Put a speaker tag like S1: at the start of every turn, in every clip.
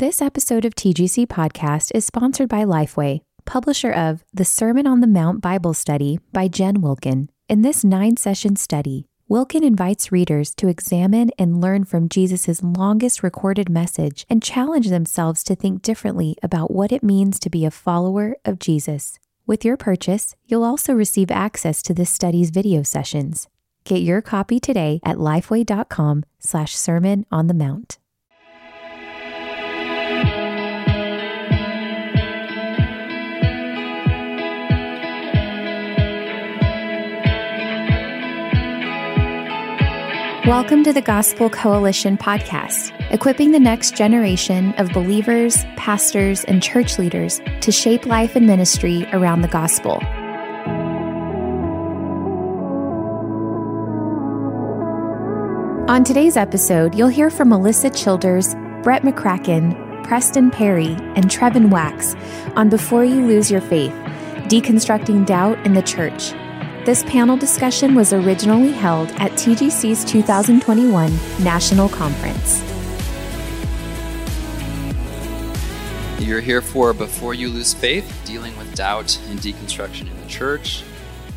S1: This episode of TGC Podcast is sponsored by Lifeway, publisher of The Sermon on the Mount Bible Study by Jen Wilkin. In this nine session study, Wilkin invites readers to examine and learn from Jesus' longest recorded message and challenge themselves to think differently about what it means to be a follower of Jesus. With your purchase, you'll also receive access to this study's video sessions. Get your copy today at lifeway.com slash sermon on the mount. Welcome to the Gospel Coalition podcast, equipping the next generation of believers, pastors, and church leaders to shape life and ministry around the gospel. On today's episode, you'll hear from Melissa Childers, Brett McCracken, Preston Perry, and Trevin Wax on Before You Lose Your Faith Deconstructing Doubt in the Church this panel discussion was originally held at TGC's 2021 National Conference.
S2: You're here for Before You Lose Faith, dealing with doubt and deconstruction in the church.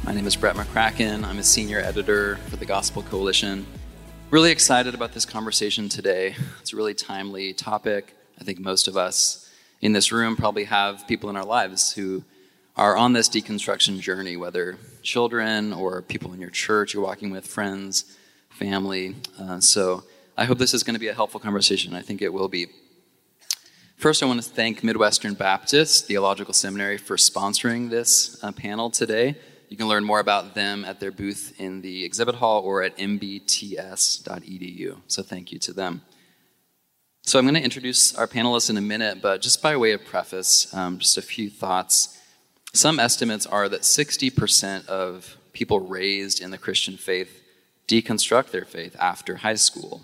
S2: My name is Brett McCracken. I'm a senior editor for the Gospel Coalition. Really excited about this conversation today. It's a really timely topic. I think most of us in this room probably have people in our lives who are on this deconstruction journey, whether children or people in your church you're walking with, friends, family. Uh, so I hope this is going to be a helpful conversation. I think it will be. First, I want to thank Midwestern Baptist Theological Seminary for sponsoring this uh, panel today. You can learn more about them at their booth in the exhibit hall or at mbts.edu. So thank you to them. So I'm going to introduce our panelists in a minute, but just by way of preface, um, just a few thoughts. Some estimates are that 60% of people raised in the Christian faith deconstruct their faith after high school.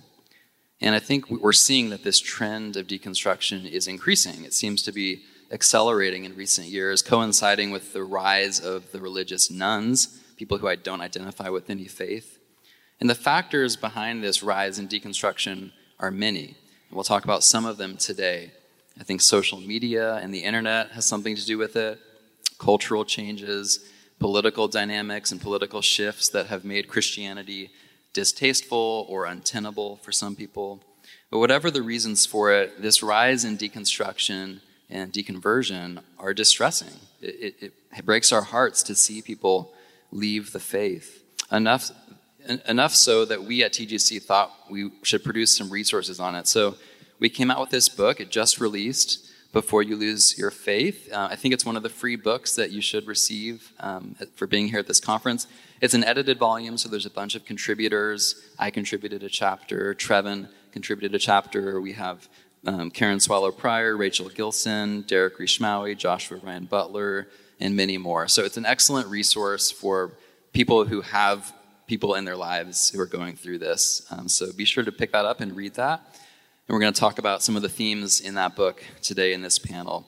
S2: And I think we're seeing that this trend of deconstruction is increasing. It seems to be accelerating in recent years, coinciding with the rise of the religious nones, people who I don't identify with any faith. And the factors behind this rise in deconstruction are many. We'll talk about some of them today. I think social media and the internet has something to do with it cultural changes, political dynamics, and political shifts that have made Christianity distasteful or untenable for some people. But whatever the reasons for it, this rise in deconstruction and deconversion are distressing. It, it, it breaks our hearts to see people leave the faith. Enough, enough so that we at TGC thought we should produce some resources on it. So we came out with this book, it just released before you lose your faith. Uh, I think it's one of the free books that you should receive um, for being here at this conference. It's an edited volume, so there's a bunch of contributors. I contributed a chapter, Trevin contributed a chapter. We have um, Karen Swallow Prior, Rachel Gilson, Derek Rishmawy, Joshua Ryan Butler, and many more. So it's an excellent resource for people who have people in their lives who are going through this. Um, so be sure to pick that up and read that. And we're going to talk about some of the themes in that book today in this panel.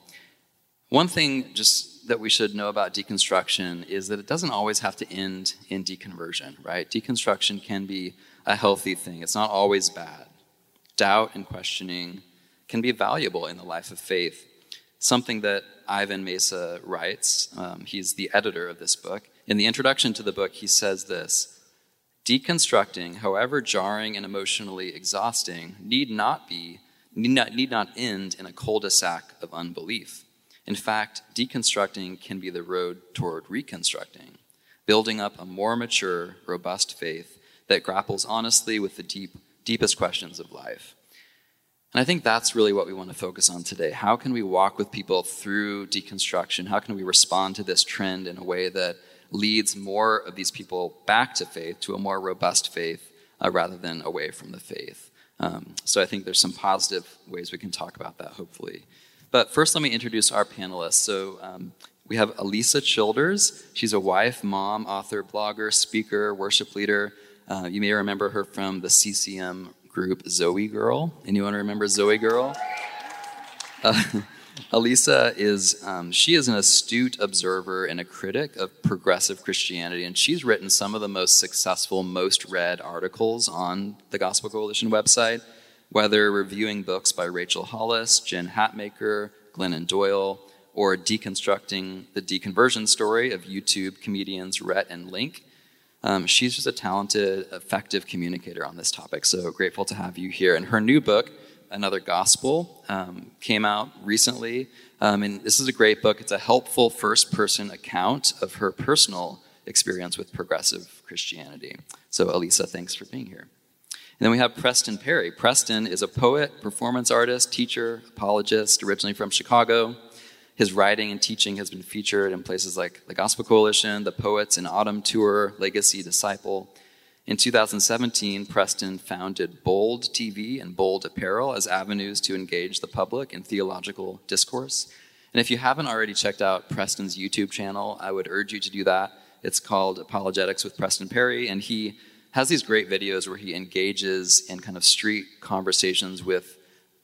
S2: One thing just that we should know about deconstruction is that it doesn't always have to end in deconversion, right? Deconstruction can be a healthy thing, it's not always bad. Doubt and questioning can be valuable in the life of faith. Something that Ivan Mesa writes, um, he's the editor of this book. In the introduction to the book, he says this Deconstructing, however jarring and emotionally exhausting, need not be need not, need not end in a cul-de-sac of unbelief. In fact, deconstructing can be the road toward reconstructing, building up a more mature, robust faith that grapples honestly with the deep, deepest questions of life. And I think that's really what we want to focus on today. How can we walk with people through deconstruction? How can we respond to this trend in a way that leads more of these people back to faith, to a more robust faith, uh, rather than away from the faith? Um, so I think there's some positive ways we can talk about that, hopefully. But first, let me introduce our panelists. So um, we have Alisa Childers. She's a wife, mom, author, blogger, speaker, worship leader. Uh, you may remember her from the CCM group ZOEgirl. Anyone remember ZOEgirl? Uh, Alisa is um, she is an astute observer and a critic of progressive Christianity, and she's written some of the most successful, most read articles on the Gospel Coalition website. Whether reviewing books by Rachel Hollis, Jen Hatmaker, Glennon Doyle, or deconstructing the deconversion story of YouTube comedians Rhett and Link, um, she's just a talented, effective communicator on this topic. So grateful to have you here. And her new book, Another Gospel, um, came out recently. Um, and this is a great book. It's a helpful first person account of her personal experience with progressive Christianity. So, Alisa, thanks for being here. And then we have Preston Perry. Preston is a poet, performance artist, teacher, apologist, originally from Chicago. His writing and teaching has been featured in places like the Gospel Coalition, the Poets in Autumn Tour, Legacy Disciple. In 2017, Preston founded Bold TV and Bold Apparel as avenues to engage the public in theological discourse. And if you haven't already checked out Preston's YouTube channel, I would urge you to do that. It's called Apologetics with Preston Perry, and he has these great videos where he engages in kind of street conversations with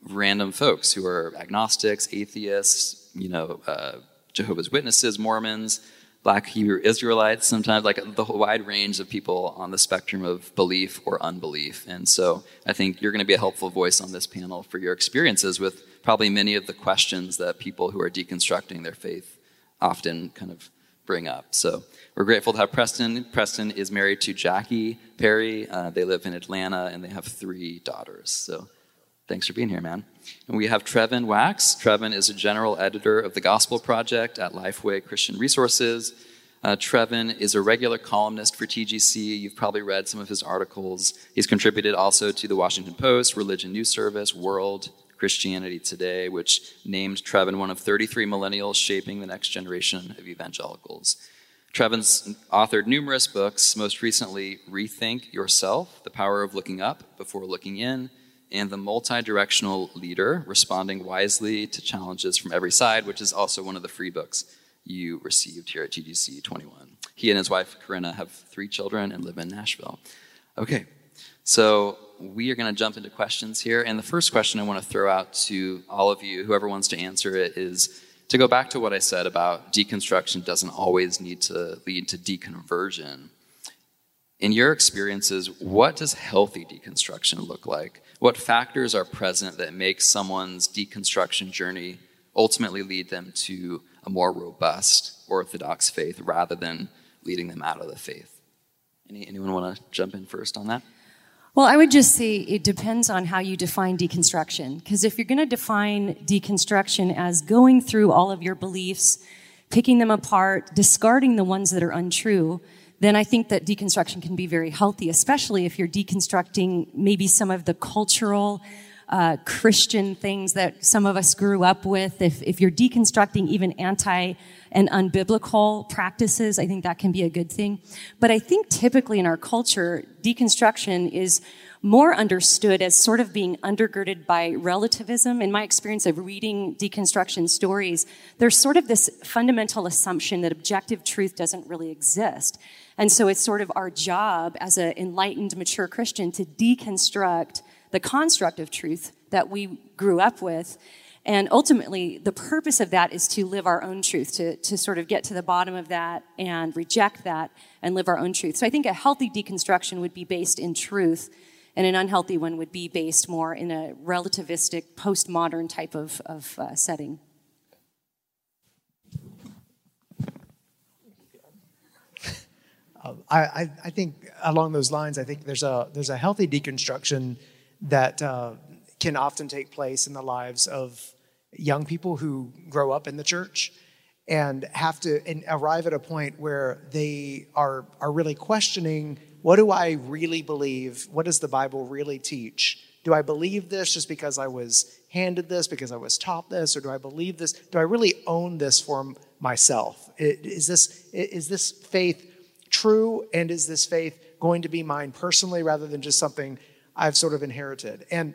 S2: random folks who are agnostics, atheists, you know, uh, Jehovah's Witnesses, Mormons, Black Hebrew Israelites, sometimes like the wide range of people on the spectrum of belief or unbelief. And so I think you're going to be a helpful voice on this panel for your experiences with probably many of the questions that people who are deconstructing their faith often kind of bring up. So we're grateful to have Preston. Preston is married to Jackie Perry. Uh, they live in Atlanta and they have three daughters. So Thanks for being here, man. And we have Trevin Wax. Trevin is a general editor of the Gospel Project at Lifeway Christian Resources. Uh, Trevin is a regular columnist for TGC. You've probably read some of his articles. He's contributed also to the Washington Post, Religion News Service, World, Christianity Today, which named Trevin one of 33 millennials shaping the next generation of evangelicals. Trevin's authored numerous books, most recently, Rethink Yourself The Power of Looking Up Before Looking In, and the multi-directional leader responding wisely to challenges from every side which is also one of the free books you received here at TGC 21. he and his wife corina have three children and live in nashville okay so we are going to jump into questions here and the first question i want to throw out to all of you whoever wants to answer it is to go back to what i said about deconstruction doesn't always need to lead to deconversion in your experiences, what does healthy deconstruction look like? What factors are present that make someone's deconstruction journey ultimately lead them to a more robust Orthodox faith rather than leading them out of the faith? Any, anyone want to jump in first on that?
S3: Well, I would just say it depends on how you define deconstruction. Because if you're going to define deconstruction as going through all of your beliefs, picking them apart, discarding the ones that are untrue, then I think that deconstruction can be very healthy, especially if you're deconstructing maybe some of the cultural, uh, Christian things that some of us grew up with. If, if you're deconstructing even anti and unbiblical practices, I think that can be a good thing. But I think typically in our culture, deconstruction is more understood as sort of being undergirded by relativism. In my experience of reading deconstruction stories, there's sort of this fundamental assumption that objective truth doesn't really exist. And so it's sort of our job as an enlightened, mature Christian to deconstruct the construct of truth that we grew up with. And ultimately, the purpose of that is to live our own truth, to, to sort of get to the bottom of that and reject that and live our own truth. So I think a healthy deconstruction would be based in truth and an unhealthy one would be based more in a relativistic, postmodern type of, of uh, setting.
S4: Uh, I, I, think along those lines, I think there's a there's a healthy deconstruction that uh, can often take place in the lives of young people who grow up in the church and have to and arrive at a point where they are are really questioning what do I really believe? What does the Bible really teach? Do I believe this just because I was handed this, because I was taught this, or do I believe this? Do I really own this for myself? Is this, is this faith true, and is this faith going to be mine personally rather than just something I've sort of inherited? And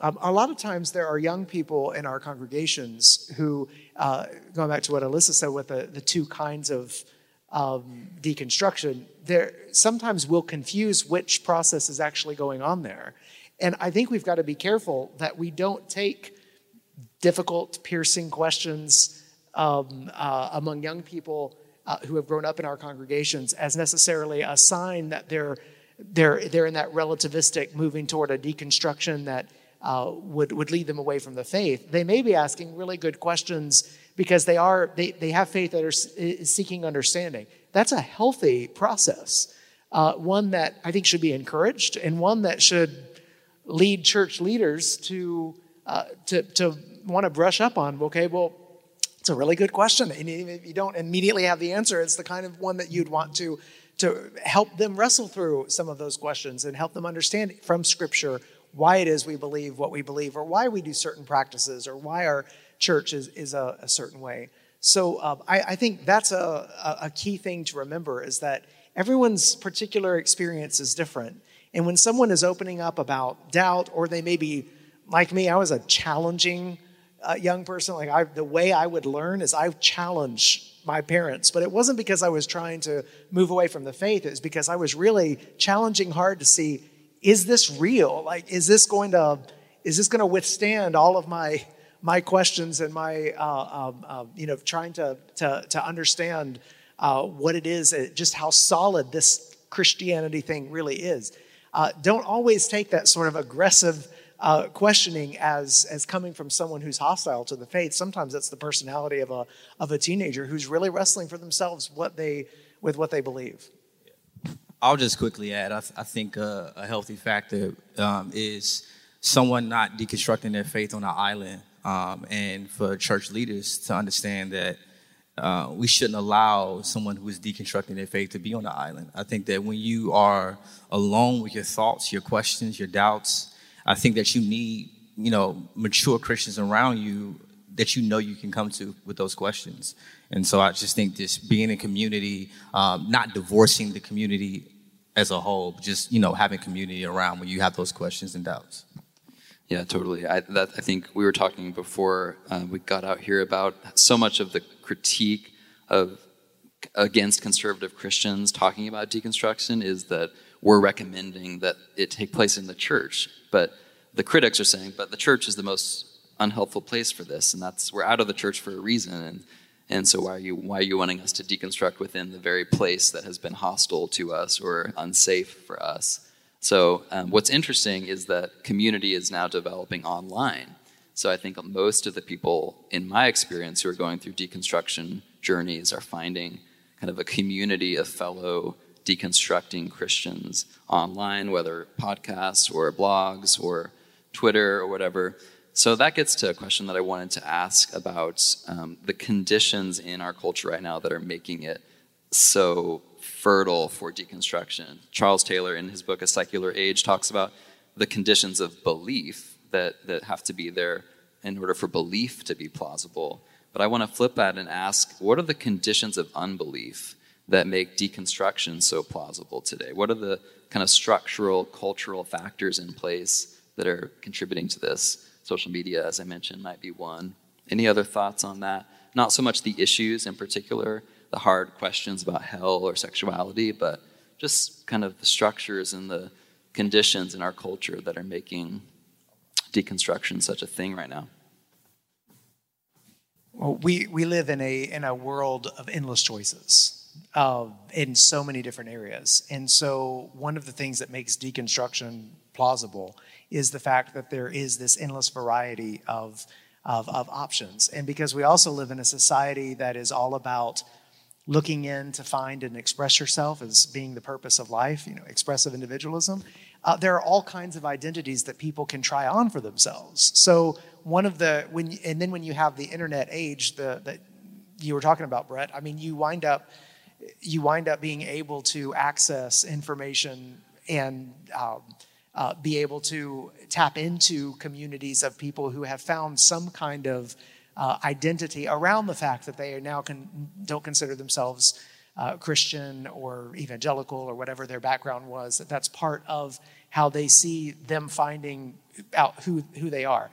S4: um, a lot of times there are young people in our congregations who, uh, going back to what Alisa said with the, the two kinds of um, deconstruction, there sometimes we'll confuse which process is actually going on there. And I think we've got to be careful that we don't take difficult, piercing questions um, uh, among young people uh, who have grown up in our congregations as necessarily a sign that they're they're they're in that relativistic moving toward a deconstruction that uh, would would lead them away from the faith. They may be asking really good questions because they are they they have faith that are seeking understanding. That's a healthy process, uh, one that I think should be encouraged, and one that should lead church leaders to uh, to to want to brush up on. Okay, well, it's a really good question, and if you don't immediately have the answer, it's the kind of one that you'd want to to help them wrestle through some of those questions and help them understand from Scripture why it is we believe what we believe, or why we do certain practices, or why our church is, is a, a certain way. So um, I, I, think that's a, a key thing to remember is that everyone's particular experience is different. And when someone is opening up about doubt, or they may be like me, I was a challenging uh, young person. Like I, the way I would learn is I challenge my parents, but it wasn't because I was trying to move away from the faith. It was because I was really challenging hard to see is this real? Like, is this going to is this going to withstand all of my my questions and my uh, uh, you know trying to to, to understand uh, what it is, uh, just how solid this Christianity thing really is. Uh, don't always take that sort of aggressive questioning as as coming from someone who's hostile to the faith. Sometimes that's the personality of a of a teenager who's really wrestling for themselves what they with what they believe.
S5: I'll just quickly add. I, th- I think uh, a healthy factor um, is someone not deconstructing their faith on an island, um, and for church leaders to understand that uh, we shouldn't allow someone who is deconstructing their faith to be on the island. I think that when you are alone with your thoughts, your questions, your doubts, I think that you need, you know, mature Christians around you that you know you can come to with those questions. And so I just think this being in community, um, not divorcing the community as a whole, just you know having community around when you have those questions and doubts.
S2: Yeah, totally. I, that, I think we were talking before uh, we got out here about so much of the critique of against conservative Christians talking about deconstruction is that we're recommending that it take place in the church, but the critics are saying, but the church is the most unhelpful place for this, and that's we're out of the church for a reason, and and so why are you why are you wanting us to deconstruct within the very place that has been hostile to us or unsafe for us? So um, what's interesting is that community is now developing online. So I think most of the people in my experience who are going through deconstruction journeys are finding kind of a community of fellow deconstructing Christians online, whether podcasts or blogs or Twitter or whatever. So that gets to a question that I wanted to ask about um, the conditions in our culture right now that are making it so fertile for deconstruction. Charles Taylor, in his book A Secular Age, talks about the conditions of belief that, that have to be there in order for belief to be plausible. But I want to flip that and ask what are the conditions of unbelief that make deconstruction so plausible today? What are the kind of structural, cultural factors in place that are contributing to this? Social media, as I mentioned, might be one. Any other thoughts on that? Not so much the issues in particular, the hard questions about hell or sexuality, but just kind of the structures and the conditions in our culture that are making deconstruction such a thing right now.
S4: Well, we, we live in a, in a world of endless choices uh, in so many different areas. And so, one of the things that makes deconstruction plausible is the fact that there is this endless variety of, of, of options. And because we also live in a society that is all about looking in to find and express yourself as being the purpose of life, you know, expressive individualism, uh, there are all kinds of identities that people can try on for themselves. So one of the when and then when you have the internet age, the that you were talking about, Brett. I mean, you wind up you wind up being able to access information and um, uh, be able to tap into communities of people who have found some kind of uh, identity around the fact that they now don't consider themselves uh, Christian or evangelical or whatever their background was. That that's part of how they see them finding out who, who they are.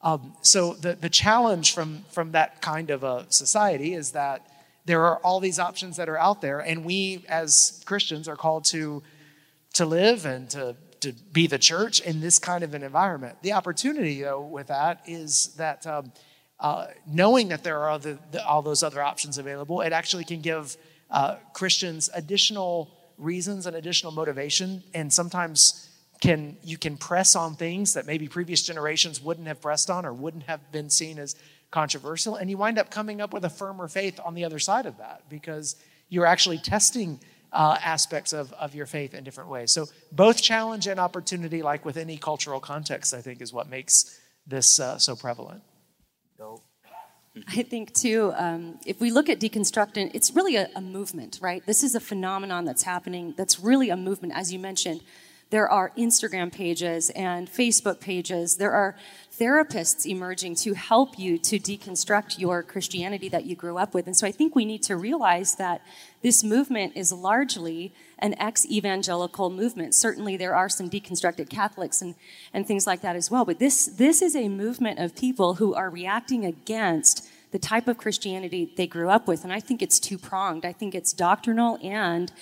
S4: Um, so the, the challenge from, from that kind of a society is that there are all these options that are out there, and we as Christians are called to, to live and to, to be the church in this kind of an environment. The opportunity, though, with that is that um, uh, knowing that there are the, the, all those other options available, it actually can give uh, Christians additional reasons and additional motivation, and sometimes can you can press on things that maybe previous generations wouldn't have pressed on or wouldn't have been seen as controversial and you wind up coming up with a firmer faith on the other side of that because you're actually testing uh, aspects of, of your faith in different ways. So both challenge and opportunity like with any cultural context i think is what makes this uh, so prevalent
S3: I think too, um, if we look at deconstructing, it's really a, a, movement, right? This is a phenomenon that's happening. That's really a movement, as you mentioned. There are Instagram pages and Facebook pages. There are therapists emerging to help you to deconstruct your Christianity that you grew up with. And so I think we need to realize that this movement is largely an ex evangelical movement. Certainly, there are some deconstructed Catholics and, and things like that as well. But this, this is a movement of people who are reacting against the type of Christianity they grew up with. And I think it's two pronged. I think it's doctrinal and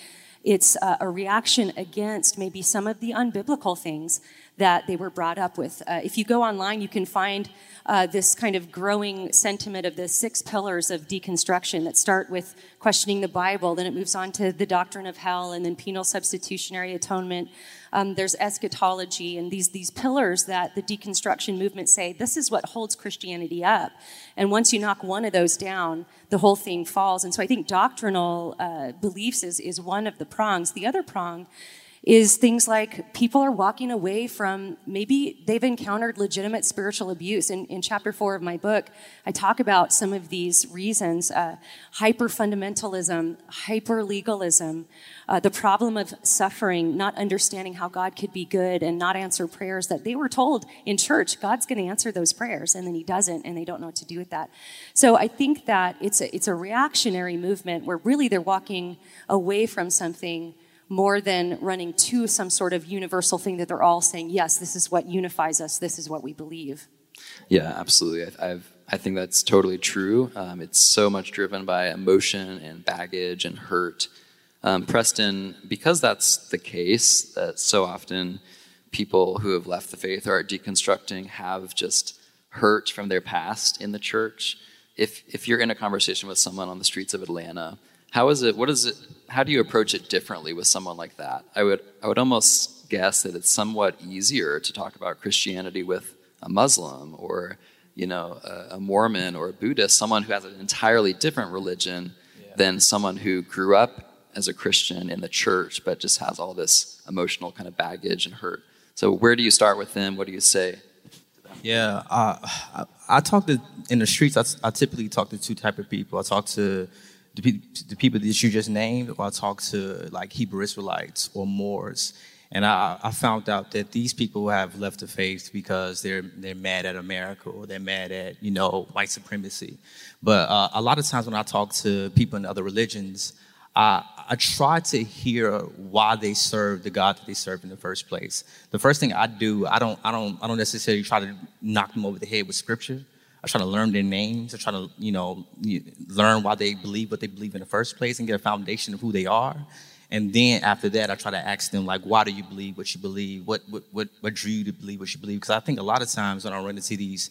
S3: it's uh, a reaction against maybe some of the unbiblical things that they were brought up with. Uh, if you go online, you can find uh, this kind of growing sentiment of the six pillars of deconstruction that start with questioning the Bible, then it moves on to the doctrine of hell, and then penal substitutionary atonement. Um, there's eschatology, and these, these pillars that the deconstruction movement say this is what holds Christianity up. And once you knock one of those down, the whole thing falls. And so I think doctrinal uh, beliefs is, is one of the prongs. The other prong is things like people are walking away from maybe they've encountered legitimate spiritual abuse. In, in chapter four of my book, I talk about some of these reasons uh, hyper fundamentalism, hyper legalism, uh, the problem of suffering, not understanding how God could be good and not answer prayers that they were told in church, God's going to answer those prayers, and then He doesn't, and they don't know what to do with that. So I think that it's a, it's a reactionary movement where really they're walking away from something more than running to some sort of universal thing that they're all saying, yes, this is what unifies us, this is what we believe.
S2: Yeah, absolutely. I, I've, I think that's totally true. Um, it's so much driven by emotion and baggage and hurt. Um, Preston, because that's the case, that so often people who have left the faith or are deconstructing have just hurt from their past in the church. If, if you're in a conversation with someone on the streets of Atlanta how is it? What is it? How do you approach it differently with someone like that? I would I would almost guess that it's somewhat easier to talk about Christianity with a Muslim or you know a, a Mormon or a Buddhist, someone who has an entirely different religion yeah. than someone who grew up as a Christian in the church but just has all this emotional kind of baggage and hurt. So where do you start with them? What do you say?
S5: Yeah, uh, I, I, talk to in the streets. I, I typically talk to two type of people. I talk to the, the people that you just named, or I talked to like Hebrew Israelites or Moors, and I, I, found out that these people have left the faith because they're they're mad at America or they're mad at you know white supremacy. But uh, a lot of times when I talk to people in other religions, I, I try to hear why they serve the God that they serve in the first place. The first thing I do, I don't I don't I don't necessarily try to knock them over the head with scripture. I try to learn their names. I try to, you know, learn why they believe what they believe in the first place and get a foundation of who they are. And then after that, I try to ask them, like, why do you believe what you believe? What, what, what, what drew you to believe what you believe? Because I think a lot of times when I run into these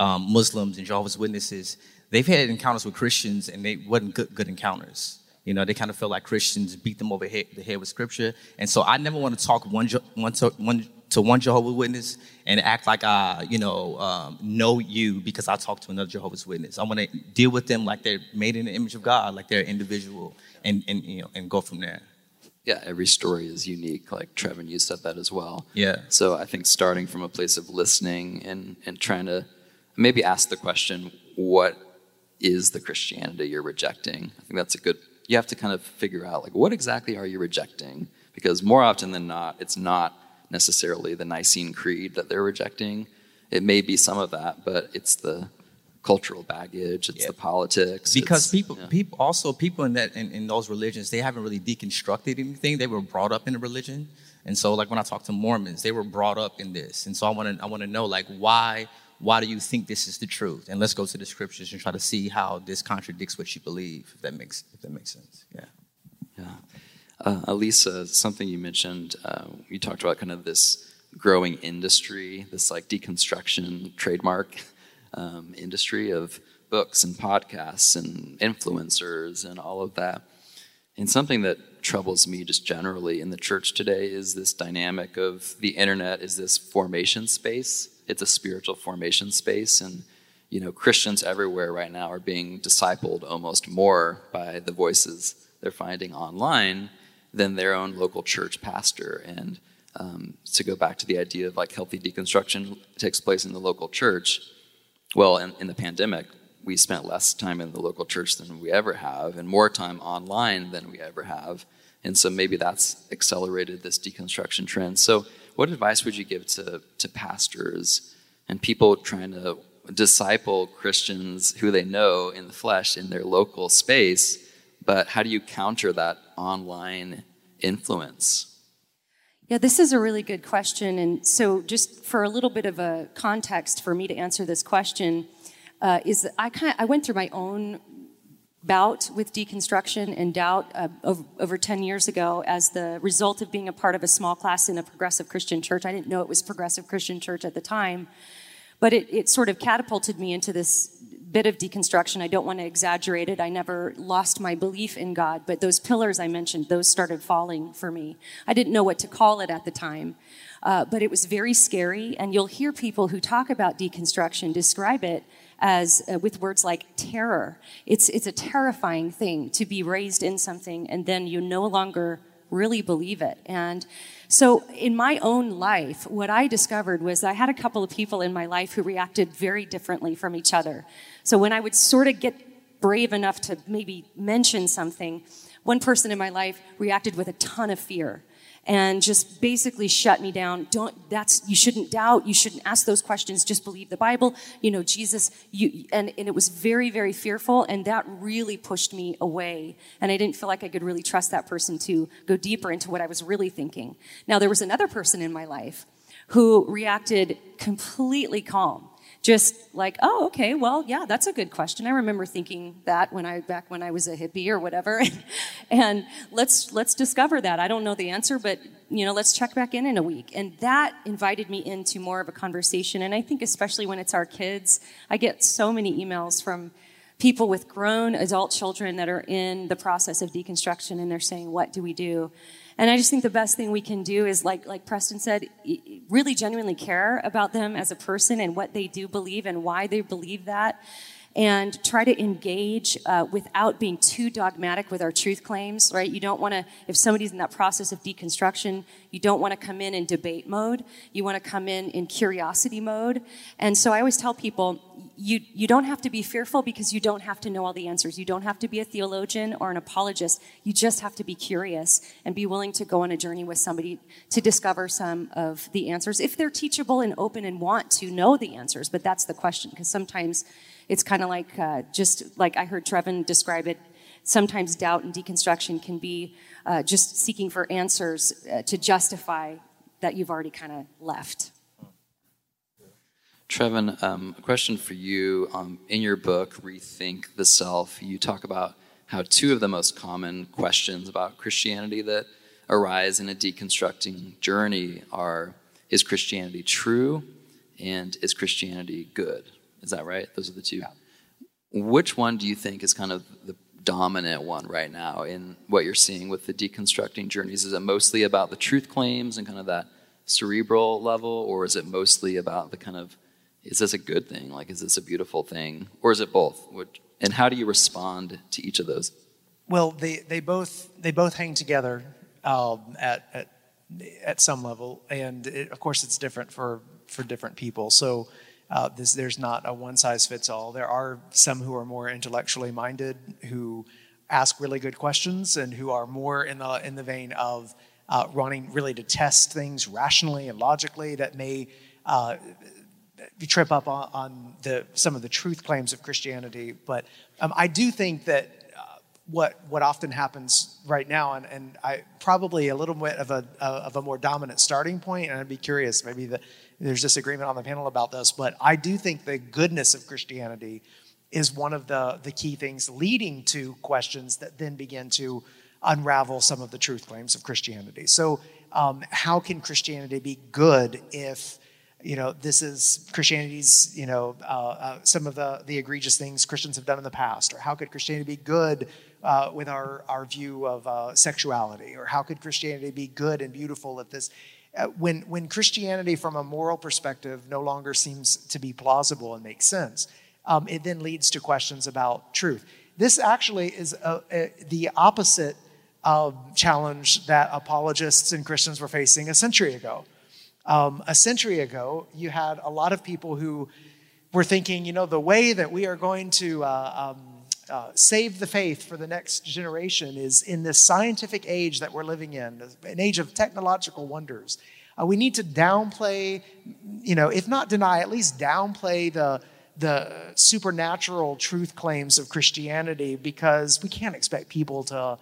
S5: um, Muslims and Jehovah's Witnesses, they've had encounters with Christians and they wasn't good, good encounters. You know, they kind of feel like Christians beat them over the head with scripture. And so I never want to talk one, one, one to one Jehovah's Witness and act like I, you know, um, know you because I talked to another Jehovah's Witness. I want to deal with them like they're made in the image of God, like they're individual, and and you know, and go from there.
S2: Yeah, every story is unique. Like Trevin, you said that as well.
S5: Yeah.
S2: So I think starting from a place of listening and and trying to maybe ask the question, what is the Christianity you're rejecting? I think that's a good. You have to kind of figure out like what exactly are you rejecting because more often than not, it's not necessarily the Nicene Creed that they're rejecting. It may be some of that, but it's the cultural baggage, it's
S5: Yeah.
S2: the politics.
S5: because people
S2: yeah.
S5: people also people in that in, in those religions they haven't really deconstructed anything they were brought up in a religion and so like when i talk to mormons they were brought up in this and so i want to i want to know like why why do you think this is the truth and let's go to the scriptures and try to see how this contradicts what you believe if that makes if that makes sense yeah
S2: Yeah. Uh, something you mentioned, uh, you talked about kind of this growing industry, this like deconstruction trademark um, industry of books and podcasts and influencers and all of that. And something that troubles me just generally in the church today is this dynamic of the internet is this formation space. It's a spiritual formation space. And, you know, Christians everywhere right now are being discipled almost more by the voices they're finding online than their own local church pastor. And um, to go back to the idea of like healthy deconstruction takes place in the local church, well, in, in the pandemic, we spent less time in the local church than we ever have, and more time online than we ever have. And so maybe that's accelerated this deconstruction trend. So, what advice would you give to, to pastors and people trying to disciple Christians who they know in the flesh in their local space? But how do you counter that online influence?
S3: Yeah, this is a really good question. And so, just for a little bit of a context for me to answer this question, uh, is I kind of, I went through my own bout with deconstruction and doubt uh, over, over 10 years ago as the result of being a part of a small class in a progressive Christian church. I didn't know it was progressive Christian church at the time, but it, it sort of catapulted me into this bit of deconstruction. I don't want to exaggerate it. I never lost my belief in God, but those pillars I mentioned, those started falling for me. I didn't know what to call it at the time, uh, but it was very scary. And you'll hear people who talk about deconstruction describe it as uh, with words like terror. It's it's a terrifying thing to be raised in something and then you no longer really believe it. And so, in my own life, what I discovered was I had a couple of people in my life who reacted very differently from each other. So, when I would sort of get brave enough to maybe mention something, one person in my life reacted with a ton of fear and just basically shut me down. Don't, that's, you shouldn't doubt. You shouldn't ask those questions. Just believe the Bible. You know, Jesus, you, and, and it was very, very fearful. And that really pushed me away. And I didn't feel like I could really trust that person to go deeper into what I was really thinking. Now, there was another person in my life who reacted completely calm just like oh okay well yeah that's a good question i remember thinking that when i back when i was a hippie or whatever and let's let's discover that. I don't know the answer but you know let's check back in in a week. And that invited me into more of a conversation. And i think especially when it's our kids i get so many emails from people with grown adult children that are in the process of deconstruction and they're saying what do we do? And I just think the best thing we can do is, like, like Preston said, really genuinely care about them as a person and what they do believe and why they believe that. And try to engage uh, without being too dogmatic with our truth claims, right? You don't want to, if somebody's in that process of deconstruction, you don't want to come in in debate mode. You want to come in in curiosity mode. And so I always tell people, you, you don't have to be fearful because you don't have to know all the answers. You don't have to be a theologian or an apologist. You just have to be curious and be willing to go on a journey with somebody to discover some of the answers if they're teachable and open and want to know the answers. But that's the question because sometimes it's kind of like uh, just like I heard Trevin describe it. Sometimes doubt and deconstruction can be uh, just seeking for answers uh, to justify that you've already kind of left.
S2: Trevin, um, a question for you. Um, in your book, Rethink the Self, you talk about how two of the most common questions about Christianity that arise in a deconstructing journey are Is Christianity true? And is Christianity good? Is that right? Those are the two. Which one do you think is kind of the dominant one right now in what you're seeing with the deconstructing journeys? Is it mostly about the truth claims and kind of that cerebral level, or is it mostly about the kind of is this a good thing? Like, is this a beautiful thing? Or is it both? Which, and how do you respond to each of those?
S4: Well, they, they both they both hang together um, at, at at some level, and it, of course it's different for for different people. So uh, this, there's not a one size fits all. There are some who are more intellectually minded who ask really good questions and who are more in the in the vein of uh, wanting really to test things rationally and logically that may uh, trip up on, on, the, some of the truth claims of Christianity. But um, I do think that uh, what, what often happens right now, and, and I probably a little bit of a, of a more dominant starting point, and I'd be curious, maybe the, there's disagreement on the panel about this, but I do think the goodness of Christianity is one of the, the key things leading to questions that then begin to unravel some of the truth claims of Christianity. So, um, how can Christianity be good if you know this is Christianity's you know uh, uh, some of the the egregious things Christians have done in the past, or how could Christianity be good uh, with our our view of uh, sexuality, or how could Christianity be good and beautiful if this when when Christianity from a moral perspective no longer seems to be plausible and makes sense, um, it then leads to questions about truth. This actually is a, a, the opposite um, challenge that apologists and Christians were facing a century ago. Um, a century ago, you had a lot of people who were thinking, you know, the way that we are going to uh, um, uh, save the faith for the next generation is in this scientific age that we're living in, an age of technological wonders. Uh, we need to downplay, you know, if not deny, at least downplay the the supernatural truth claims of Christianity because we can't expect people to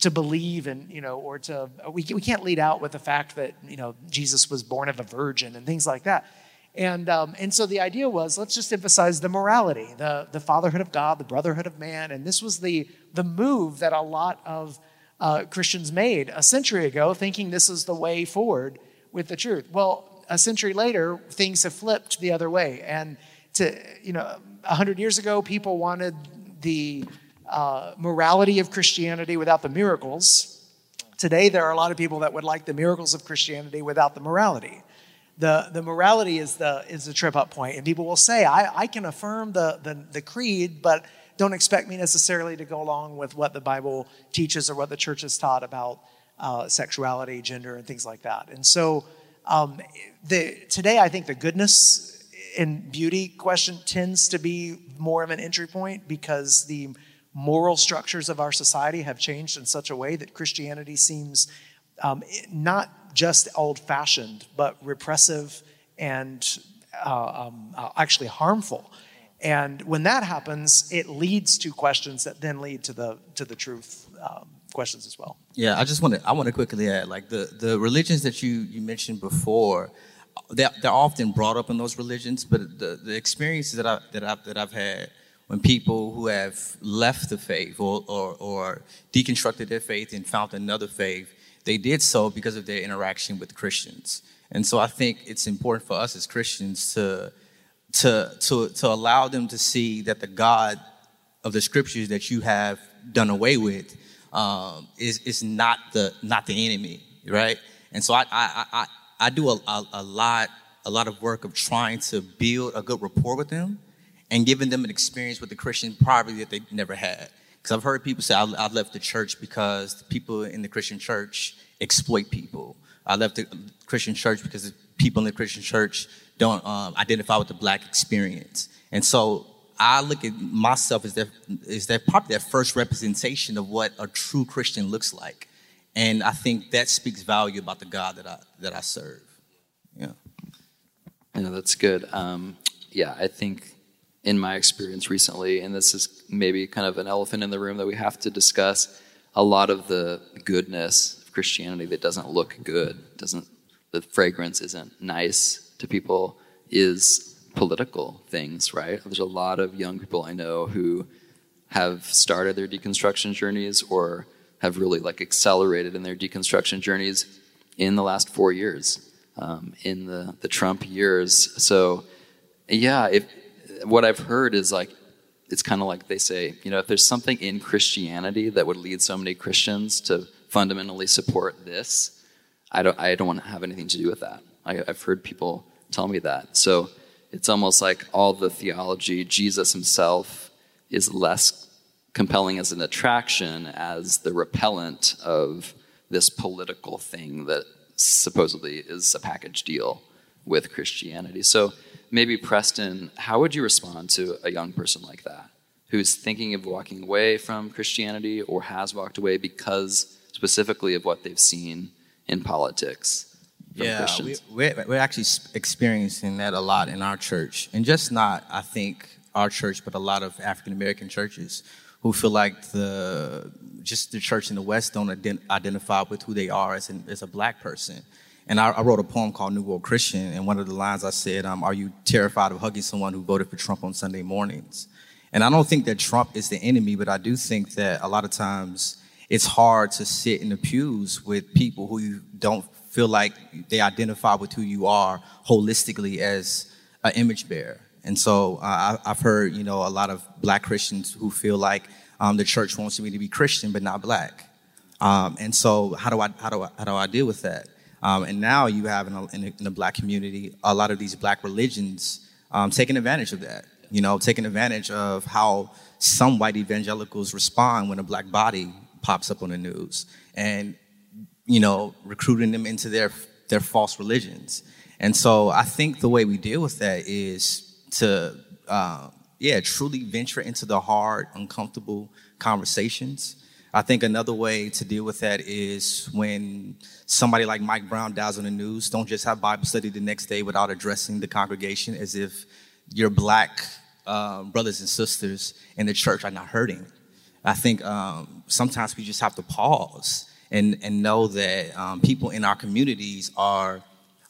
S4: to believe and you know or to we, we can't lead out with the fact that you know jesus was born of a virgin and things like that and um, and so the idea was let's just emphasize the morality the the fatherhood of god the brotherhood of man and this was the the move that a lot of uh, christians made a century ago thinking this is the way forward with the truth well a century later things have flipped the other way and to you know 100 years ago people wanted the uh, morality of Christianity without the miracles. Today, there are a lot of people that would like the miracles of Christianity without the morality. The, the morality is the, is the trip up point, and people will say, I, I can affirm the, the, the creed, but don't expect me necessarily to go along with what the Bible teaches or what the church has taught about uh, sexuality, gender, and things like that. And so um, the, today, I think the goodness and beauty question tends to be more of an entry point because the moral structures of our society have changed in such a way that Christianity seems um, not just old fashioned, but repressive and uh, um, uh, actually harmful. And when that happens, it leads to questions that then lead to the to the truth um, questions as well.
S5: Yeah, I just want to I want to quickly add like the the religions that you you mentioned before, they're, they're often brought up in those religions, but the, the experiences that I that I that I've had when people who have left the faith or, or, or, deconstructed their faith and found another faith, they did so because of their interaction with Christians. And so I think it's important for us as Christians to, to, to, to allow them to see that the God of the scriptures that you have done away with um, is, is not, the, not the enemy, right? And so I, I, I, I do a, a, a, lot, a lot of work of trying to build a good rapport with them and giving them an experience with the Christian probably that they never had. Because I've heard people say, I, I left the church because the people in the Christian church exploit people. I left the Christian church because the people in the Christian church don't um, identify with the black experience. And so I look at myself as that, as that probably that first representation of what a true Christian looks like. And I think that speaks value about the God that I, that I serve. Yeah.
S2: Yeah, that's good. Um, yeah, I think in my experience recently, and this is maybe kind of an elephant in the room that we have to discuss, a lot of the goodness of Christianity that doesn't look good, doesn't the fragrance isn't nice to people, is political things, right? There's a lot of young people I know who have started their deconstruction journeys or have really like accelerated in their deconstruction journeys in the last four years, um, in the the Trump years. So, yeah, if what I've heard is like, it's kind of like they say, you know, if there's something in Christianity that would lead so many Christians to fundamentally support this, I don't, I don't want to have anything to do with that. I, I've heard people tell me that. So it's almost like all the theology, Jesus himself is less compelling as an attraction as the repellent of this political thing that supposedly is a package deal with Christianity. So maybe Preston, how would you respond to a young person like that who's thinking of walking away from Christianity or has walked away because specifically of what they've seen in politics from
S5: yeah,
S2: Christians?
S5: We, we're, we're actually experiencing that a lot in our church. And just not, I think, our church, but a lot of African American churches who feel like the just the church in the West don't ident- identify with who they are as, an, as a black person. And I, I, wrote a poem called New World Christian, and one of the lines I said, um, "Are you terrified of hugging someone who voted for Trump on Sunday mornings?" And I don't think that Trump is the enemy, but I do think that a lot of times it's hard to sit in the pews with people who you don't feel like they identify with who you are holistically as an image bearer. And so uh, I, have heard, you know, a lot of black Christians who feel like um, the church wants me to be Christian but not black. Um, and so how do I how do I, how do I deal with that? Um, and now you have in, a, in, a, in, the black community a lot of these black religions um, taking advantage of that. You know, taking advantage of how some white evangelicals respond when a black body pops up on the news, and you know, recruiting them into their their false religions. And so I think the way we deal with that is to, uh, yeah, truly venture into the hard, uncomfortable conversations. I think another way to deal with that is when somebody like Mike Brown dies on the news, don't just have Bible study the next day without addressing the congregation as if your black uh, brothers and sisters in the church are not hurting. I think um, sometimes we just have to pause and, and know that um, people in our communities are,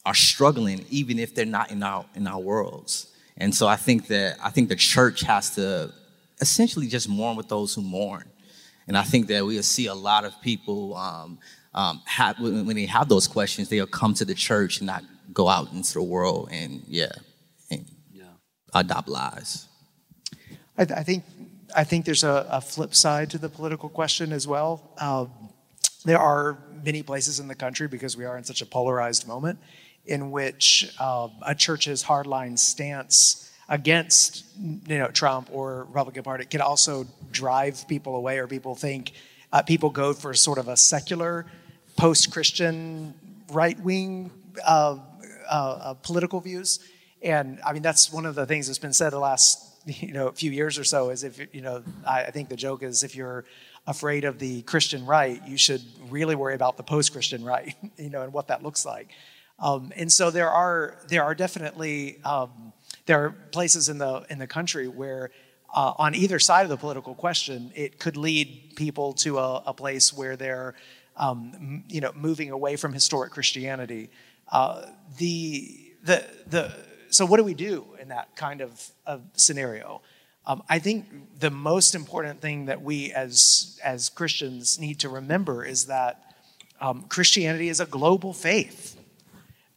S5: are struggling even if they're not in our, in our worlds. And so I think that I think the church has to essentially just mourn with those who mourn. And I think that we'll see a lot of people um, um, have, when they have those questions, they'll come to the church and not go out into the world and yeah, and yeah. adopt lies.
S4: I, th- I, think I think there's a, a, flip side to the political question as well. Um, there are many places in the country because we are in such a polarized moment in which uh, a church's hardline stance against you know Trump or Republican Party can also drive people away, or people think uh, people go for sort of a secular, post-Christian, right-wing uh, uh, uh, political views. And I mean that's one of the things that's been said the last you know few years or so. Is if you know I, I think the joke is if you're afraid of the Christian right, you should really worry about the post-Christian right, you know, and what that looks like. Um, and so there are there are definitely um, there are places in the in the country where uh, on either side of the political question it could lead people to a, a place where they're um, you know moving away from historic Christianity. Uh, the the the so what do we do in that kind of, of scenario? Um, I think the most important thing that we as as Christians need to remember is that um, Christianity is a global faith.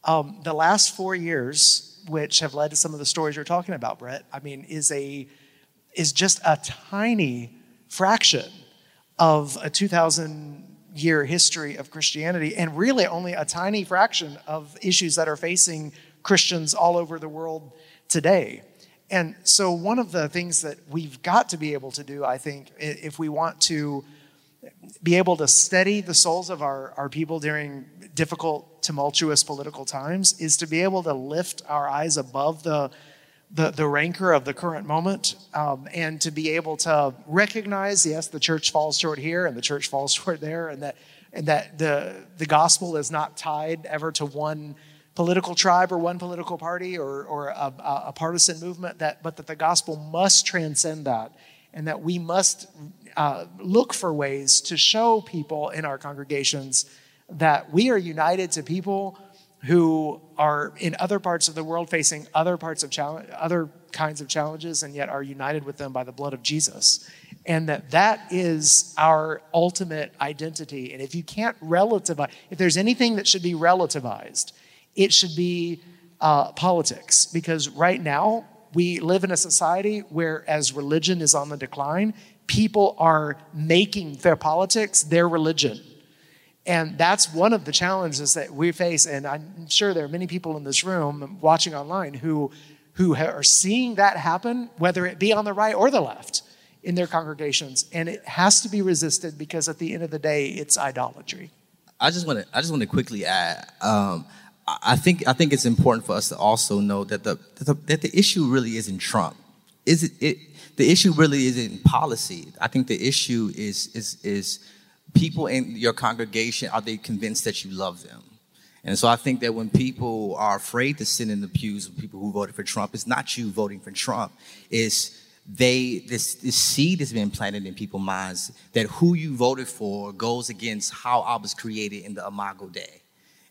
S4: Um, the last four years, which have led to some of the stories you're talking about, Brett, I mean, is a is just a tiny fraction of a 2,000 year history of Christianity, and really only a tiny fraction of issues that are facing Christians all over the world today. And so, one of the things that we've got to be able to do, I think, if we want to be able to steady the souls of our, our people during difficult, tumultuous political times is to be able to lift our eyes above the, the, the rancor of the current moment um, and to be able to recognize, yes, the church falls short here and the church falls short there, and that, and that the, the gospel is not tied ever to one political tribe or one political party or, or a, a partisan movement, that, but that the gospel must transcend that and that we must uh, look for ways to show people in our congregations that we are united to people who are in other parts of the world facing other parts of challenge, other kinds of challenges, and yet are united with them by the blood of Jesus, and that that is our ultimate identity. And if you can't relativize, if there's anything that should be relativized, it should be uh, politics, because right now we live in a society where, as religion is on the decline, people are making their politics their religion. And that's one of the challenges that we face. And I'm sure there are many people in this room watching online who, who are seeing that happen, whether it be on the right or the left in their congregations. And it has to be resisted because at the end of the day, it's idolatry.
S5: I just want to, I just want to quickly add, um, I think I think it's important for us to also know that the, that the, that the issue really isn't Trump. Is it, it? The issue really isn't policy. I think the issue is is is people in your congregation, are they convinced that you love them? And so I think that when people are afraid to sit in the pews with people who voted for Trump, it's not you voting for Trump. It's they this, this seed has been planted in people's minds that who you voted for goes against how I was created in the Imago Dei.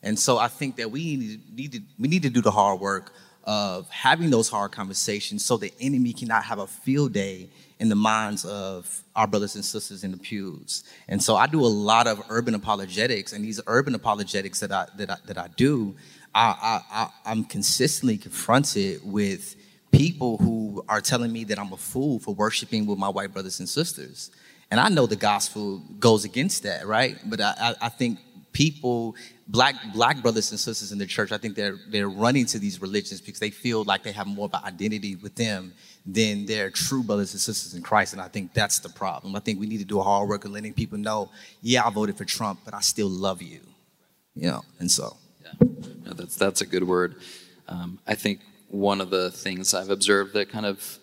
S5: And so I think that we need, to we need to do the hard work of having those hard conversations so the enemy cannot have a field day in the minds of our brothers and sisters in the pews. And so I do a lot of urban apologetics, and these urban apologetics that I that I, that I do, I, I, I'm consistently confronted with people who are telling me that I'm a fool for worshiping with my white brothers and sisters. And I know the gospel goes against that, right? But I, I think people, black black brothers and sisters in the church, I think they're they're running to these religions because they feel like they have more of an identity with them than their true brothers and sisters in Christ. And I think that's the problem. I think we need to do a hard work of letting people know, yeah, I voted for Trump, but I still love you. You know, and so.
S2: Yeah, no, that's that's a good word. Um, I think one of the things I've observed that kind of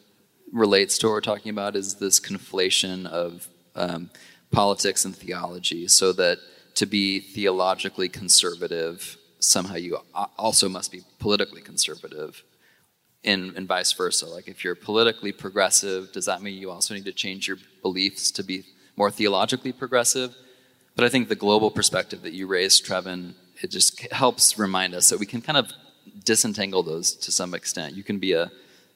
S2: relates to what we're talking about is this conflation of um, politics and theology, so that to be theologically conservative, somehow you also must be politically conservative, and, and vice versa. Like if you're politically progressive, does that mean you also need to change your beliefs to be more theologically progressive? But I think the global perspective that you raised, Trevin, it just helps remind us that we can kind of disentangle those to some extent. You can be a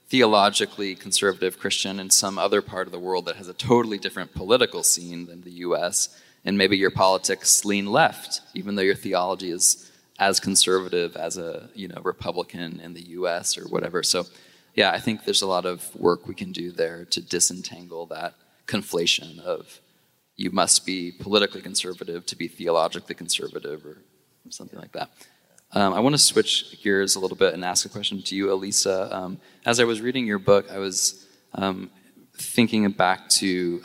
S2: theologically conservative Christian in some other part of the world that has a totally different political scene than the US, and maybe your politics lean left, even though your theology is as conservative as a you know Republican in the U.S. or whatever. So, yeah, I think there's a lot of work we can do there to disentangle that conflation of you must be politically conservative to be theologically conservative or something like that. Um, I want to switch gears a little bit and ask a question to you, Alisa. Um, as I was reading your book, I was um, thinking back to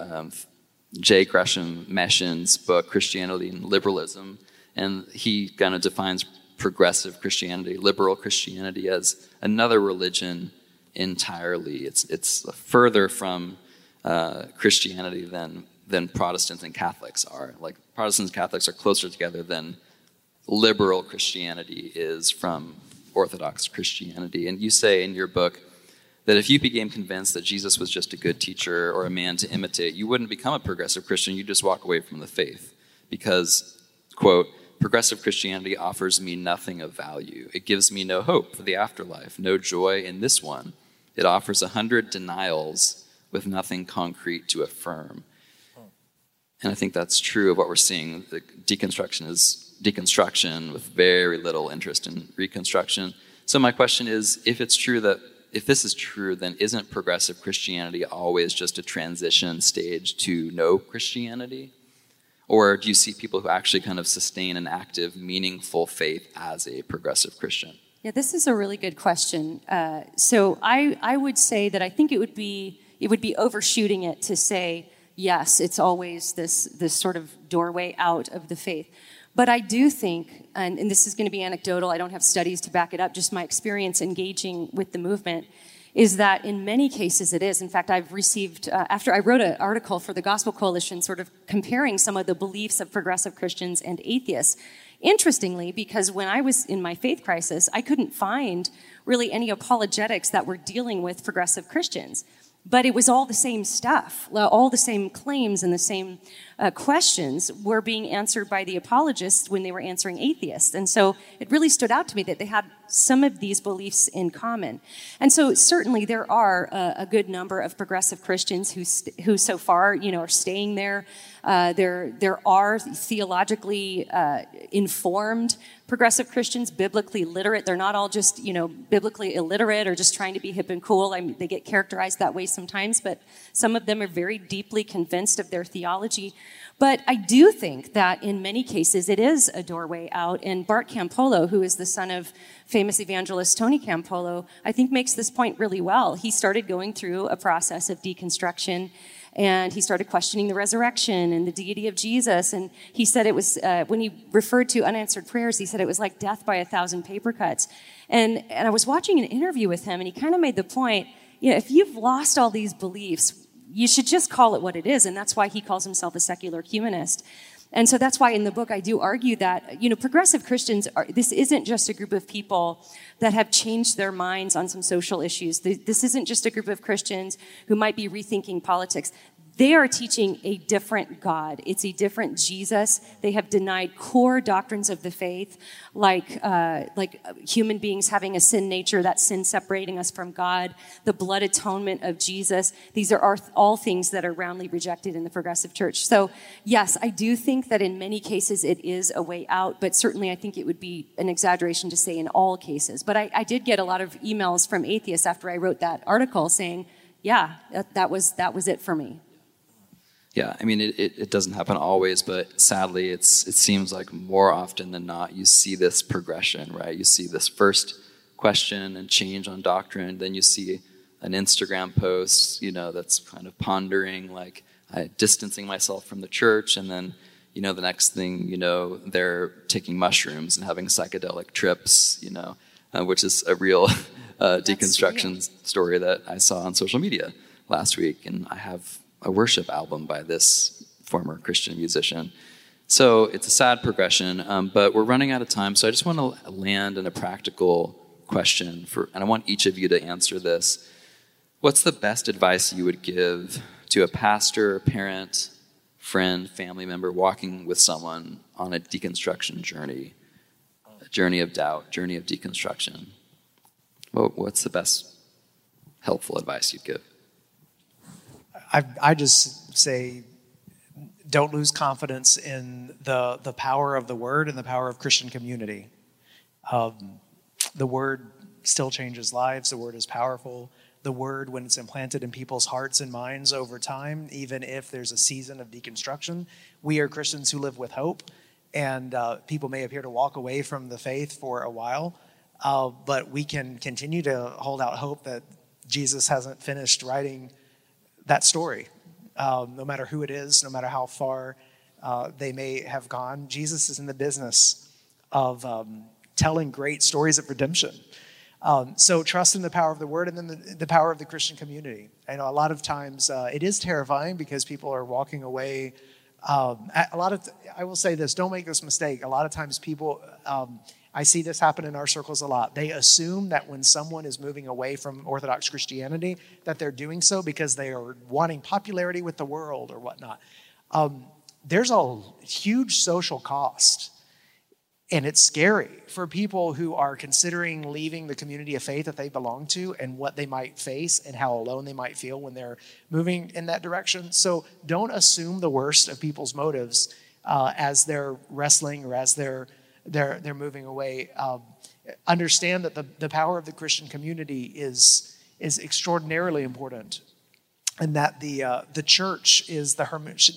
S2: um, J. Gresham Machen's book, Christianity and Liberalism, and he kind of defines progressive Christianity, liberal Christianity, as another religion entirely. It's, it's further from uh, Christianity than, than Protestants and Catholics are. Like, Protestants and Catholics are closer together than liberal Christianity is from Orthodox Christianity. And you say in your book, that if you became convinced that Jesus was just a good teacher or a man to imitate, you wouldn't become a progressive Christian. You'd just walk away from the faith. Because, quote, progressive Christianity offers me nothing of value. It gives me no hope for the afterlife, no joy in this one. It offers a hundred denials with nothing concrete to affirm. And I think that's true of what we're seeing. The deconstruction is deconstruction with very little interest in reconstruction. So my question is if it's true that if this is true, then isn't progressive Christianity always just a transition stage to no Christianity? Or do you see people who actually kind of sustain an active, meaningful faith as a progressive Christian?
S3: Yeah, this is a really good question. Uh, so I, I would say that I think it would be it would be overshooting it to say yes, it's always this this sort of doorway out of the faith. But I do think, and, and this is going to be anecdotal, I don't have studies to back it up, just my experience engaging with the movement, is that in many cases it is. In fact, I've received, uh, after I wrote an article for the Gospel Coalition, sort of comparing some of the beliefs of progressive Christians and atheists. Interestingly, because when I was in my faith crisis, I couldn't find really any apologetics that were dealing with progressive Christians but it was all the same stuff. All the same claims and the same uh, questions were being answered by the apologists when they were answering atheists. And so it really stood out to me that they had some of these beliefs in common. And so certainly there are a, a good number of progressive Christians who, st- who so far, you know, are staying there. Uh, there, there are theologically uh, informed progressive Christians, biblically literate. They're not all just, you know, biblically illiterate or just trying to be hip and cool. I mean, they get characterized that way sometimes, but some of them are very deeply convinced of their theology. But I do think that in many cases it is a doorway out. And Bart Campolo, who is the son of famous evangelist Tony Campolo, I think makes this point really well. He started going through a process of deconstruction and he started questioning the resurrection and the deity of Jesus. And he said it was, uh, when he referred to unanswered prayers, he said it was like death by a thousand paper cuts. And, and I was watching an interview with him, and he kind of made the point you know, if you've lost all these beliefs, you should just call it what it is. And that's why he calls himself a secular humanist. And so that's why in the book I do argue that, you know, progressive Christians are, this isn't just a group of people that have changed their minds on some social issues. This isn't just a group of Christians who might be rethinking politics. They are teaching a different God. It's a different Jesus. They have denied core doctrines of the faith, like, uh, like human beings having a sin nature, that sin separating us from God, the blood atonement of Jesus. These are all things that are roundly rejected in the progressive church. So, yes, I do think that in many cases it is a way out, but certainly I think it would be an exaggeration to say in all cases. But I, I did get a lot of emails from atheists after I wrote that article saying, yeah, that, that was, that was it for me.
S2: Yeah, I mean, it, it, it, doesn't happen always, but sadly, it's it seems like more often than not, you see this progression, right? You see this first question and change on doctrine, then you see an Instagram post, you know, that's kind of pondering, like uh, distancing myself from the church, and then, you know, the next thing, you know, they're taking mushrooms and having psychedelic trips, you know, uh, which is a real uh, deconstruction story that I saw on social media last week, and I have a worship album by this former Christian musician. So it's a sad progression, um, but we're running out of time. So I just want to land in a practical question for, and I want each of you to answer this. What's the best advice you would give to a pastor, parent, friend, family member walking with someone on a deconstruction journey, a journey of doubt, journey of deconstruction? what's the best helpful advice you'd give?
S4: I, I just say don't lose confidence in the, the power of the word and the power of Christian community. Um, the word still changes lives, the word is powerful. The word, when it's implanted in people's hearts and minds over time, even if there's a season of deconstruction, we are Christians who live with hope. And uh, people may appear to walk away from the faith for a while, uh, but we can continue to hold out hope that Jesus hasn't finished writing that story. Um, no matter who it is, no matter how far uh, they may have gone, Jesus is in the business of um, telling great stories of redemption. Um, so trust in the power of the word and then the, the power of the Christian community. I know a lot of times uh, it is terrifying because people are walking away. Um, a lot of, I will say this, don't make this mistake. A lot of times people, um, I see this happen in our circles a lot. They assume that when someone is moving away from Orthodox Christianity, that they're doing so because they are wanting popularity with the world or whatnot. Um, there's a huge social cost, and it's scary for people who are considering leaving the community of faith that they belong to and what they might face and how alone they might feel when they're moving in that direction. So don't assume the worst of people's motives uh, as they're wrestling or as they're they're, they're moving away. Um, understand that the, the power of the Christian community is, is extraordinarily important and that the, uh, the church is the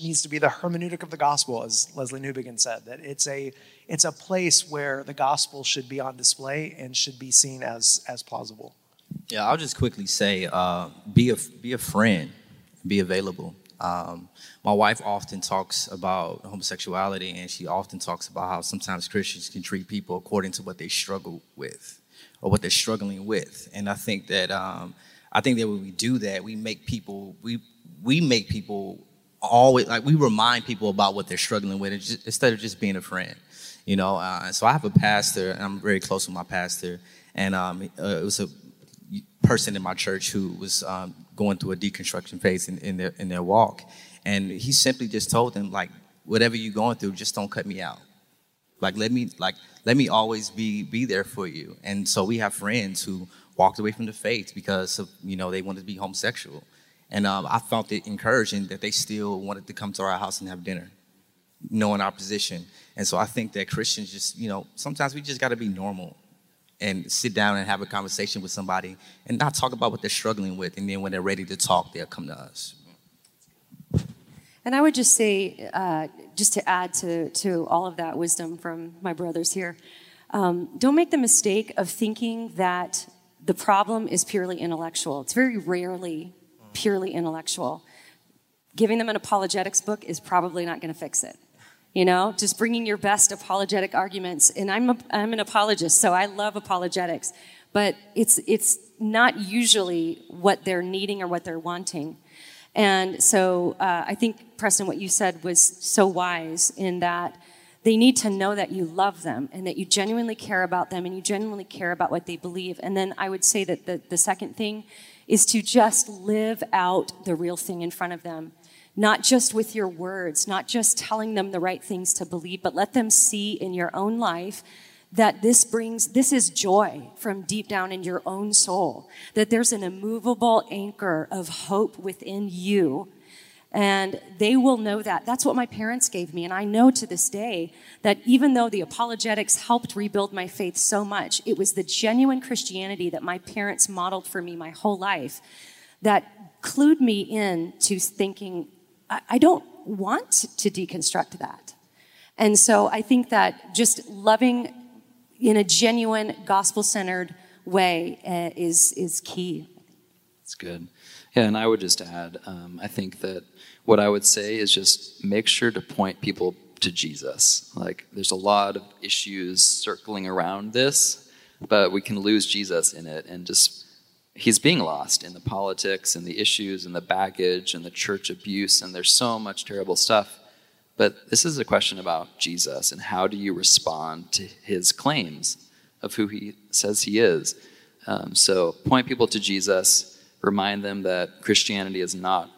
S4: needs to be the hermeneutic of the gospel, as Lesslie Newbigin said, that it's a, it's a place where the gospel should be on display and should be seen as, as plausible.
S5: Yeah, I'll just quickly say uh, be, a, be a friend, be available. Um, my wife often talks about homosexuality, and she often talks about how sometimes Christians can treat people according to what they struggle with or what they're struggling with. And I think that um, I think that when we do that, we make people we we make people always like we remind people about what they're struggling with instead of just being a friend. You know, uh, so I have a pastor, and I'm very close with my pastor, and um, uh, it was a person in my church who was um, going through a deconstruction phase in, in, their in their walk, and he simply just told them like, whatever you're going through, just don't cut me out. Like let me like let me always be be there for you. And so we have friends who walked away from the faith because of you know they wanted to be homosexual, and um, I found it encouraging that they still wanted to come to our house and have dinner, knowing our position. And so I think that Christians just you know sometimes we just got to be normal and sit down and have a conversation with somebody and not talk about what they're struggling with. And then when they're ready to talk, they'll come to us.
S3: And I would just say, uh, just to add to, to all of that wisdom from my brothers here, um, don't make the mistake of thinking that the problem is purely intellectual. It's very rarely purely intellectual. Giving them an apologetics book is probably not going to fix it you know just bringing your best apologetic arguments and i'm, a, I'm an apologist so i love apologetics but it's it's not usually what they're needing or what they're wanting And so uh, I think, Preston, what you said was so wise in that they need to know that you love them and that you genuinely care about them and you genuinely care about what they believe. And then I would say that the, the second thing is to just live out the real thing in front of them. Not just with your words, not just telling them the right things to believe, but let them see in your own life that this brings, this is joy from deep down in your own soul, that there's an immovable anchor of hope within you. And they will know that. That's what my parents gave me. And I know to this day that even though the apologetics helped rebuild my faith so much, it was the genuine Christianity that my parents modeled for me my whole life that clued me in to thinking, I, don't want to deconstruct that. And so I think that just loving in a genuine gospel centered way uh, is, is key.
S2: That's good. Yeah, and I would just add, um, I think that what I would say is just make sure to point people to Jesus. Like, there's a lot of issues circling around this, but we can lose Jesus in it and just, he's being lost in the politics and the issues and the baggage and the church abuse, and there's so much terrible stuff. But this is a question about Jesus and how do you respond to his claims of who he says he is. Um, so point people to Jesus, remind them that Christianity is not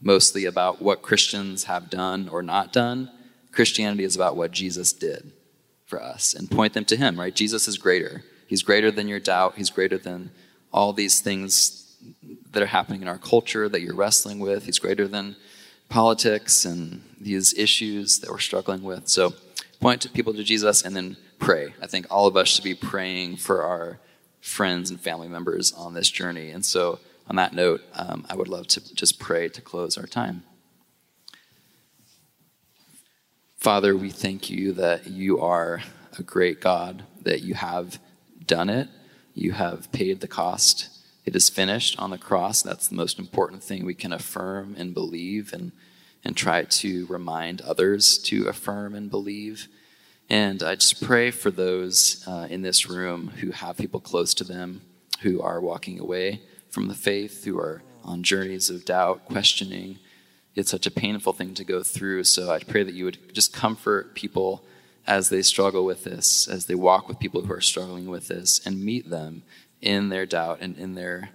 S2: mostly about what Christians have done or not done. Christianity is about what Jesus did for us and point them to him, right? Jesus is greater. He's greater than your doubt, he's greater than all these things that are happening in our culture that you're wrestling with. He's greater than politics and these issues that we're struggling with. So point to people to Jesus and then pray. I think all of us should be praying for our friends and family members on this journey. And so, on that note, um, I would love to just pray to close our time. Father, we thank you that you are a great God, that you have done it, you have paid the cost it is finished on the cross. That's the most important thing we can affirm and believe and, and try to remind others to affirm and believe. And I just pray for those uh, in this room who have people close to them who are walking away from the faith, who are on journeys of doubt, questioning. It's such a painful thing to go through. So I pray that you would just comfort people as they struggle with this, as they walk with people who are struggling with this, and meet them in their doubt and in their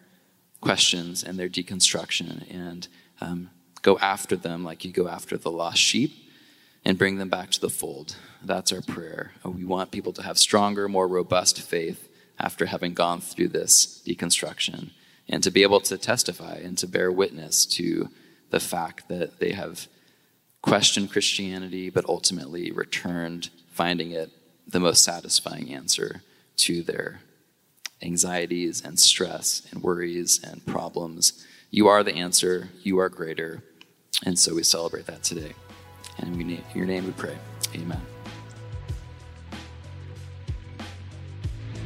S2: questions and their deconstruction and um, go after them like you go after the lost sheep and bring them back to the fold. That's our prayer. We want people to have stronger, more robust faith after having gone through this deconstruction and to be able to testify and to bear witness to the fact that they have questioned Christianity but ultimately returned, finding it the most satisfying answer to their anxieties and stress and worries and problems. You are the answer. You are greater. And so we celebrate that today. And we your name we pray. Amen.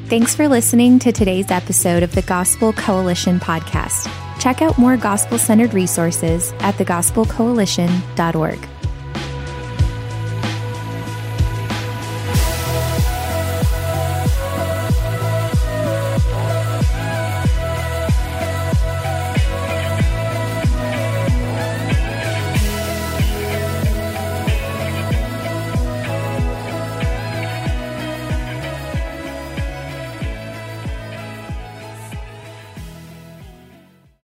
S1: Thanks for listening to today's episode of the Gospel Coalition podcast. Check out more gospel centered resources at thegospelcoalition.org.